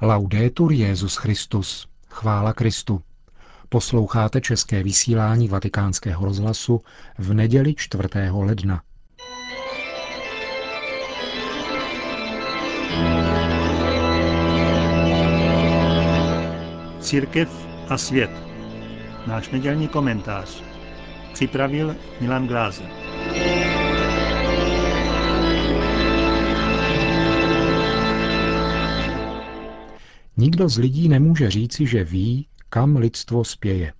Laudetur Jezus Christus. Chvála Kristu. Posloucháte české vysílání Vatikánského rozhlasu v neděli 4. ledna. Církev a svět. Náš nedělní komentář. Připravil Milan Glázer. Nikdo z lidí nemůže říci, že ví, kam lidstvo spěje.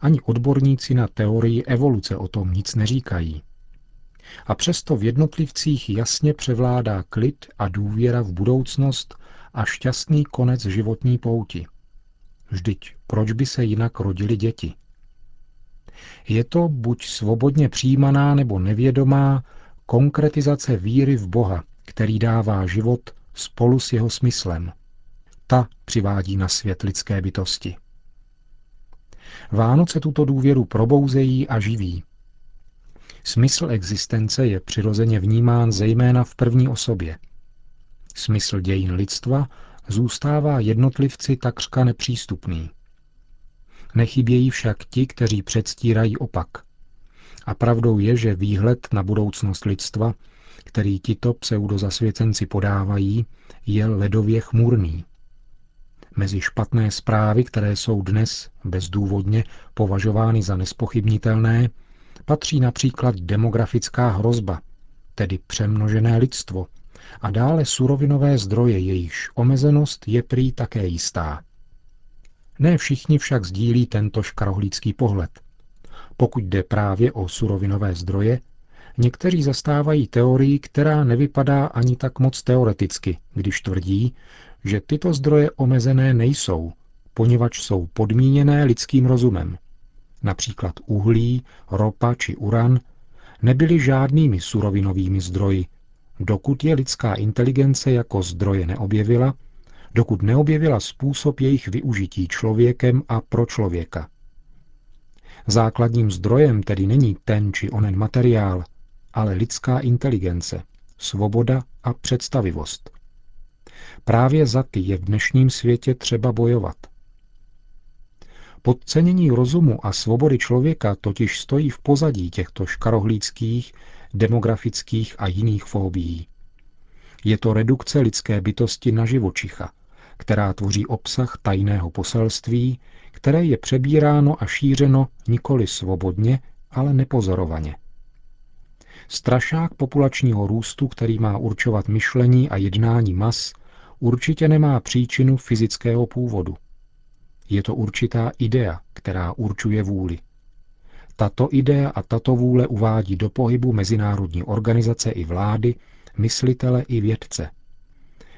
Ani odborníci na teorii evoluce o tom nic neříkají. A přesto v jednotlivcích jasně převládá klid a důvěra v budoucnost a šťastný konec životní pouti. Vždyť proč by se jinak rodili děti? Je to buď svobodně přijímaná nebo nevědomá konkretizace víry v Boha, který dává život spolu s jeho smyslem – ta přivádí na svět lidské bytosti. Vánoce tuto důvěru probouzejí a živí. Smysl existence je přirozeně vnímán zejména v první osobě. Smysl dějin lidstva zůstává jednotlivci takřka nepřístupný. Nechybějí však ti, kteří předstírají opak. A pravdou je, že výhled na budoucnost lidstva, který tito pseudozasvěcenci podávají, je ledově chmurný. Mezi špatné zprávy, které jsou dnes bezdůvodně považovány za nespochybnitelné, patří například demografická hrozba, tedy přemnožené lidstvo, a dále surovinové zdroje, jejichž omezenost je prý také jistá. Ne všichni však sdílí tento škarohlícký pohled. Pokud jde právě o surovinové zdroje, někteří zastávají teorii, která nevypadá ani tak moc teoreticky, když tvrdí, že tyto zdroje omezené nejsou, poněvadž jsou podmíněné lidským rozumem. Například uhlí, ropa či uran nebyly žádnými surovinovými zdroji, dokud je lidská inteligence jako zdroje neobjevila, dokud neobjevila způsob jejich využití člověkem a pro člověka. Základním zdrojem tedy není ten či onen materiál, ale lidská inteligence, svoboda a představivost. Právě za ty je v dnešním světě třeba bojovat. Podcenění rozumu a svobody člověka totiž stojí v pozadí těchto škarohlíckých, demografických a jiných fóbií. Je to redukce lidské bytosti na živočicha, která tvoří obsah tajného poselství, které je přebíráno a šířeno nikoli svobodně, ale nepozorovaně. Strašák populačního růstu, který má určovat myšlení a jednání mas, určitě nemá příčinu fyzického původu. Je to určitá idea, která určuje vůli. Tato idea a tato vůle uvádí do pohybu mezinárodní organizace i vlády, myslitele i vědce.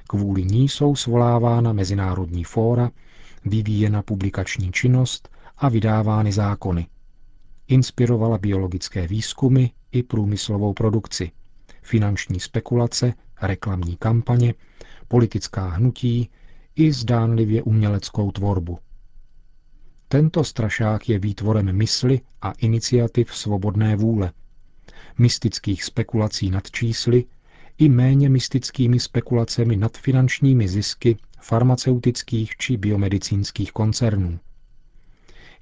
Kvůli ní jsou svolávána mezinárodní fóra, vyvíjena publikační činnost a vydávány zákony. Inspirovala biologické výzkumy i průmyslovou produkci, finanční spekulace, reklamní kampaně, politická hnutí i zdánlivě uměleckou tvorbu. Tento strašák je výtvorem mysli a iniciativ svobodné vůle, mystických spekulací nad čísly i méně mystickými spekulacemi nad finančními zisky farmaceutických či biomedicínských koncernů.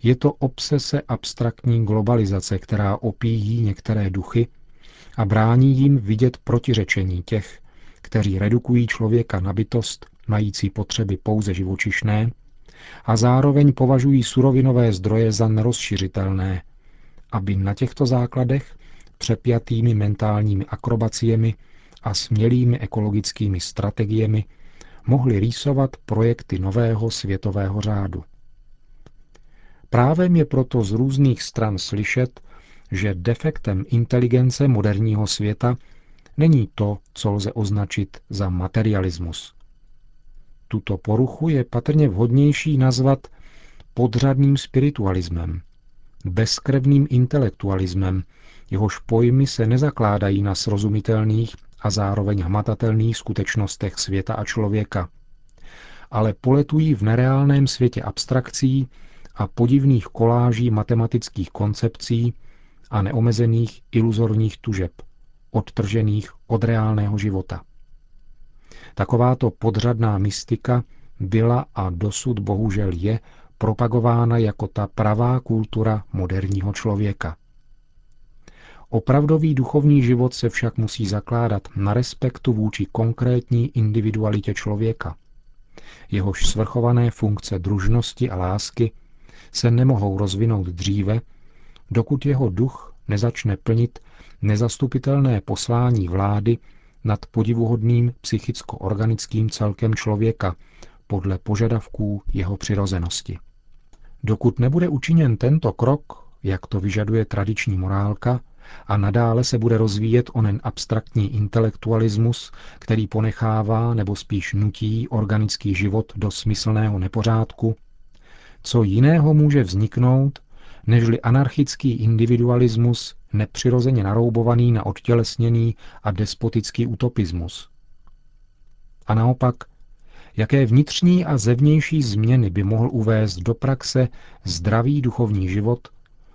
Je to obsese abstraktní globalizace, která opíjí některé duchy a brání jim vidět protiřečení těch, kteří redukují člověka na bytost, mající potřeby pouze živočišné, a zároveň považují surovinové zdroje za nerozšiřitelné, aby na těchto základech, přepjatými mentálními akrobaciemi a smělými ekologickými strategiemi mohli rýsovat projekty nového světového řádu. Právem je proto z různých stran slyšet, že defektem inteligence moderního světa není to, co lze označit za materialismus. Tuto poruchu je patrně vhodnější nazvat podřadným spiritualismem, bezkrevným intelektualismem, jehož pojmy se nezakládají na srozumitelných a zároveň hmatatelných skutečnostech světa a člověka, ale poletují v nereálném světě abstrakcí a podivných koláží matematických koncepcí a neomezených iluzorních tužeb, odtržených od reálného života. Takováto podřadná mystika byla a dosud bohužel je propagována jako ta pravá kultura moderního člověka. Opravdový duchovní život se však musí zakládat na respektu vůči konkrétní individualitě člověka. Jehož svrchované funkce družnosti a lásky se nemohou rozvinout dříve, dokud jeho duch nezačne plnit nezastupitelné poslání vlády nad podivuhodným psychicko-organickým celkem člověka podle požadavků jeho přirozenosti. Dokud nebude učiněn tento krok, jak to vyžaduje tradiční morálka, a nadále se bude rozvíjet onen abstraktní intelektualismus, který ponechává nebo spíš nutí organický život do smyslného nepořádku, co jiného může vzniknout, nežli anarchický individualismus nepřirozeně naroubovaný na odtělesněný a despotický utopismus. A naopak, jaké vnitřní a zevnější změny by mohl uvést do praxe zdravý duchovní život,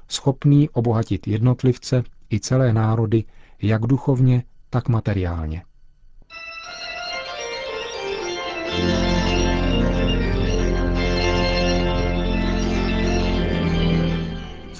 schopný obohatit jednotlivce i celé národy, jak duchovně, tak materiálně.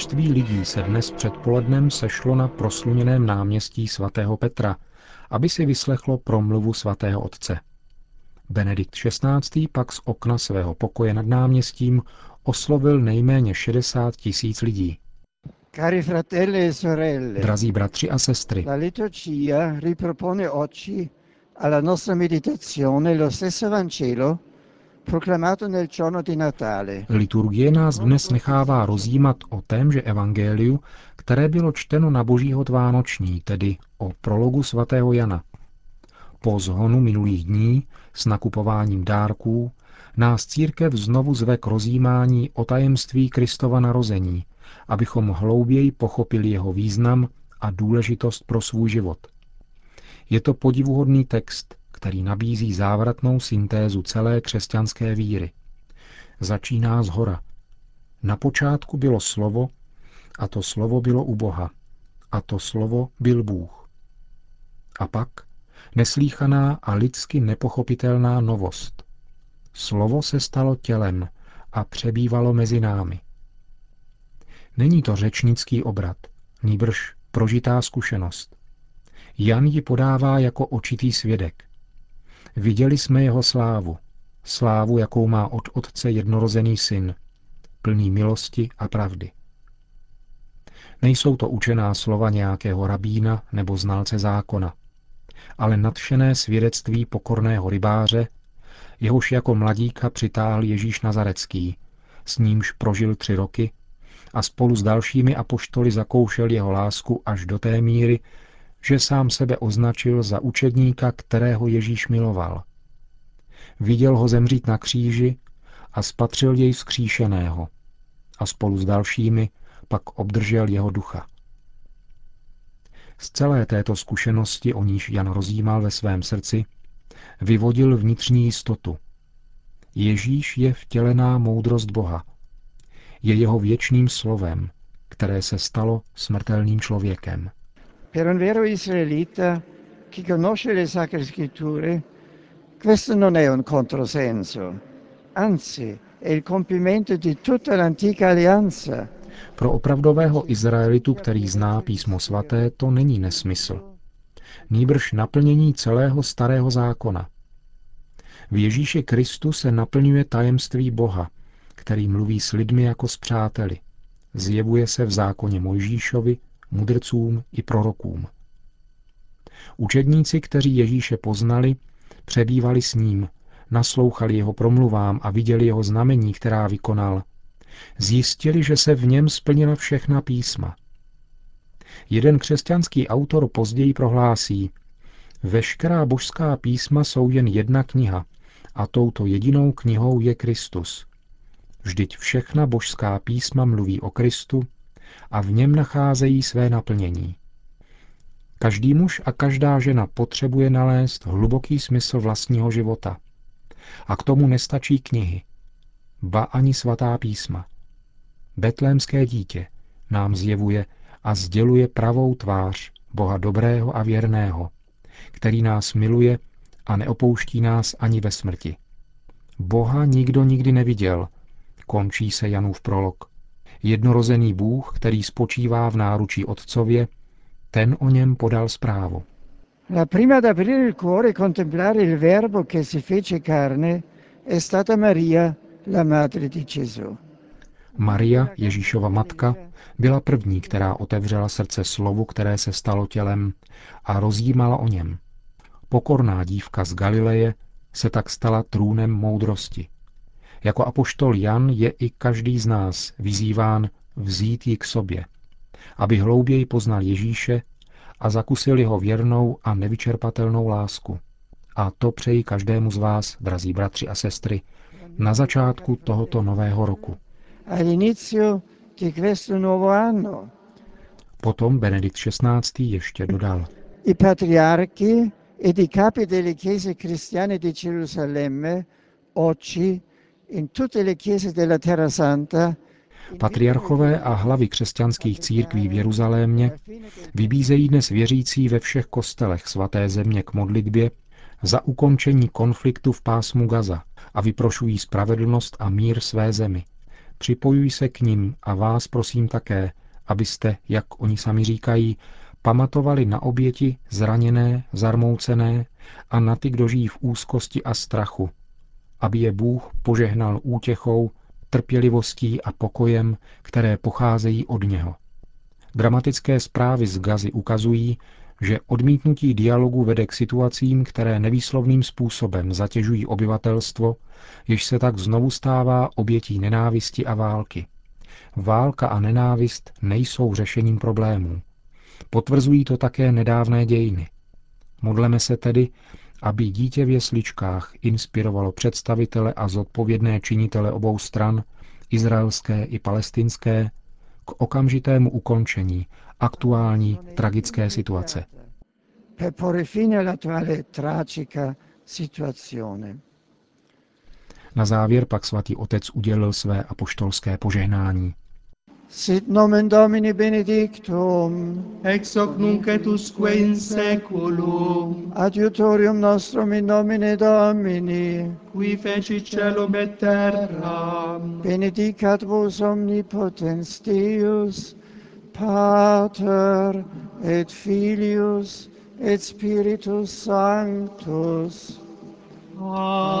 Množství lidí se dnes předpolednem sešlo na prosluněném náměstí svatého Petra, aby si vyslechlo promluvu svatého otce. Benedikt XVI. pak z okna svého pokoje nad náměstím oslovil nejméně 60 tisíc lidí. Cari fratelli e sorelle, Drazí bratři a sestry, la liturgia ripropone oggi alla nostra meditazione lo stesso Vangelo liturgie nás dnes nechává rozjímat o témže evangeliu, které bylo čteno na božího vánoční, tedy o prologu svatého Jana. Po zhonu minulých dní s nakupováním dárků nás církev znovu zve k rozjímání o tajemství Kristova narození, abychom hlouběji pochopili jeho význam a důležitost pro svůj život. Je to podivuhodný text, který nabízí závratnou syntézu celé křesťanské víry. Začíná z hora. Na počátku bylo slovo, a to slovo bylo u Boha, a to slovo byl Bůh. A pak neslíchaná a lidsky nepochopitelná novost. Slovo se stalo tělem a přebývalo mezi námi. Není to řečnický obrat, nýbrž prožitá zkušenost. Jan ji podává jako očitý svědek. Viděli jsme jeho slávu, slávu, jakou má od otce jednorozený syn, plný milosti a pravdy. Nejsou to učená slova nějakého rabína nebo znalce zákona, ale nadšené svědectví pokorného rybáře, jehož jako mladíka přitáhl Ježíš Nazarecký, s nímž prožil tři roky a spolu s dalšími apoštoly zakoušel jeho lásku až do té míry, že sám sebe označil za učedníka, kterého Ježíš miloval. Viděl ho zemřít na kříži a spatřil jej vzkříšeného a spolu s dalšími pak obdržel jeho ducha. Z celé této zkušenosti, o níž Jan rozjímal ve svém srdci, vyvodil vnitřní jistotu. Ježíš je vtělená moudrost Boha. Je jeho věčným slovem, které se stalo smrtelným člověkem. Per un vero israelita che conosce le sacre scritture, questo non è un controsenso, anzi è il compimento di tutta l'antica alleanza. Pro opravdového Izraelitu, který zná písmo svaté, to není nesmysl. Nýbrž naplnění celého starého zákona. V Ježíši Kristu se naplňuje tajemství Boha, který mluví s lidmi jako s přáteli. Zjevuje se v zákoně Mojžíšovi, mudrcům i prorokům. Učedníci, kteří Ježíše poznali, přebývali s ním, naslouchali jeho promluvám a viděli jeho znamení, která vykonal, Zjistili, že se v něm splnila všechna písma. Jeden křesťanský autor později prohlásí, veškerá božská písma jsou jen jedna kniha a touto jedinou knihou je Kristus. Vždyť všechna božská písma mluví o Kristu a v něm nacházejí své naplnění. Každý muž a každá žena potřebuje nalézt hluboký smysl vlastního života. A k tomu nestačí knihy, ba ani svatá písma. Betlémské dítě nám zjevuje a sděluje pravou tvář Boha dobrého a věrného, který nás miluje a neopouští nás ani ve smrti. Boha nikdo nikdy neviděl, končí se Janův prolog. Jednorozený Bůh, který spočívá v náručí Otcově, ten o něm podal zprávu. La prima ad aprire il cuore e contemplare il Verbo che si fece carne è stata Maria, la madre di Gesù. Maria, Ježíšova matka, byla první, která otevřela srdce slovu, které se stalo tělem a rozjímala o něm. Pokorná dívka z Galileje se tak stala trůnem moudrosti. Jako apoštol Jan je i každý z nás vyzýván vzít ji k sobě, aby hlouběji poznal Ježíše a zakusil jeho věrnou a nevyčerpatelnou lásku. A to přeji každému z vás, drazí bratři a sestry, na začátku tohoto nového roku. Potom Benedikt XVI. ještě dodal. I patriarchi ed i capi delle chiese cristiane di Gerusalemme oggi Patriarchové a hlavy křesťanských církví v Jeruzalémě vybízejí dnes věřící ve všech kostelech svaté země k modlitbě za ukončení konfliktu v pásmu Gaza a vyprošují spravedlnost a mír své zemi. Připojují se k ním a vás prosím také, abyste, jak oni sami říkají, pamatovali na oběti zraněné, zarmoucené a na ty, kdo žijí v úzkosti a strachu, aby je Bůh požehnal útěchou, trpělivostí a pokojem, které pocházejí od něho. Dramatické zprávy z Gazy ukazují, že odmítnutí dialogu vede k situacím, které nevýslovným způsobem zatěžují obyvatelstvo, jež se tak znovu stává obětí nenávisti a války. Válka a nenávist nejsou řešením problémů. Potvrzují to také nedávné dějiny. Modleme se tedy, aby dítě v jesličkách inspirovalo představitele a zodpovědné činitele obou stran, izraelské i palestinské, k okamžitému ukončení aktuální tragické situace. Na závěr pak svatý otec udělil své apoštolské požehnání. Sit nomen Domini benedictum, ex hoc nunc et usque in seculum, adiutorium nostrum in nomine Domini, qui feci celum et terra, benedicat vos omnipotens Deus, Pater et Filius et Spiritus Sanctus. Amen.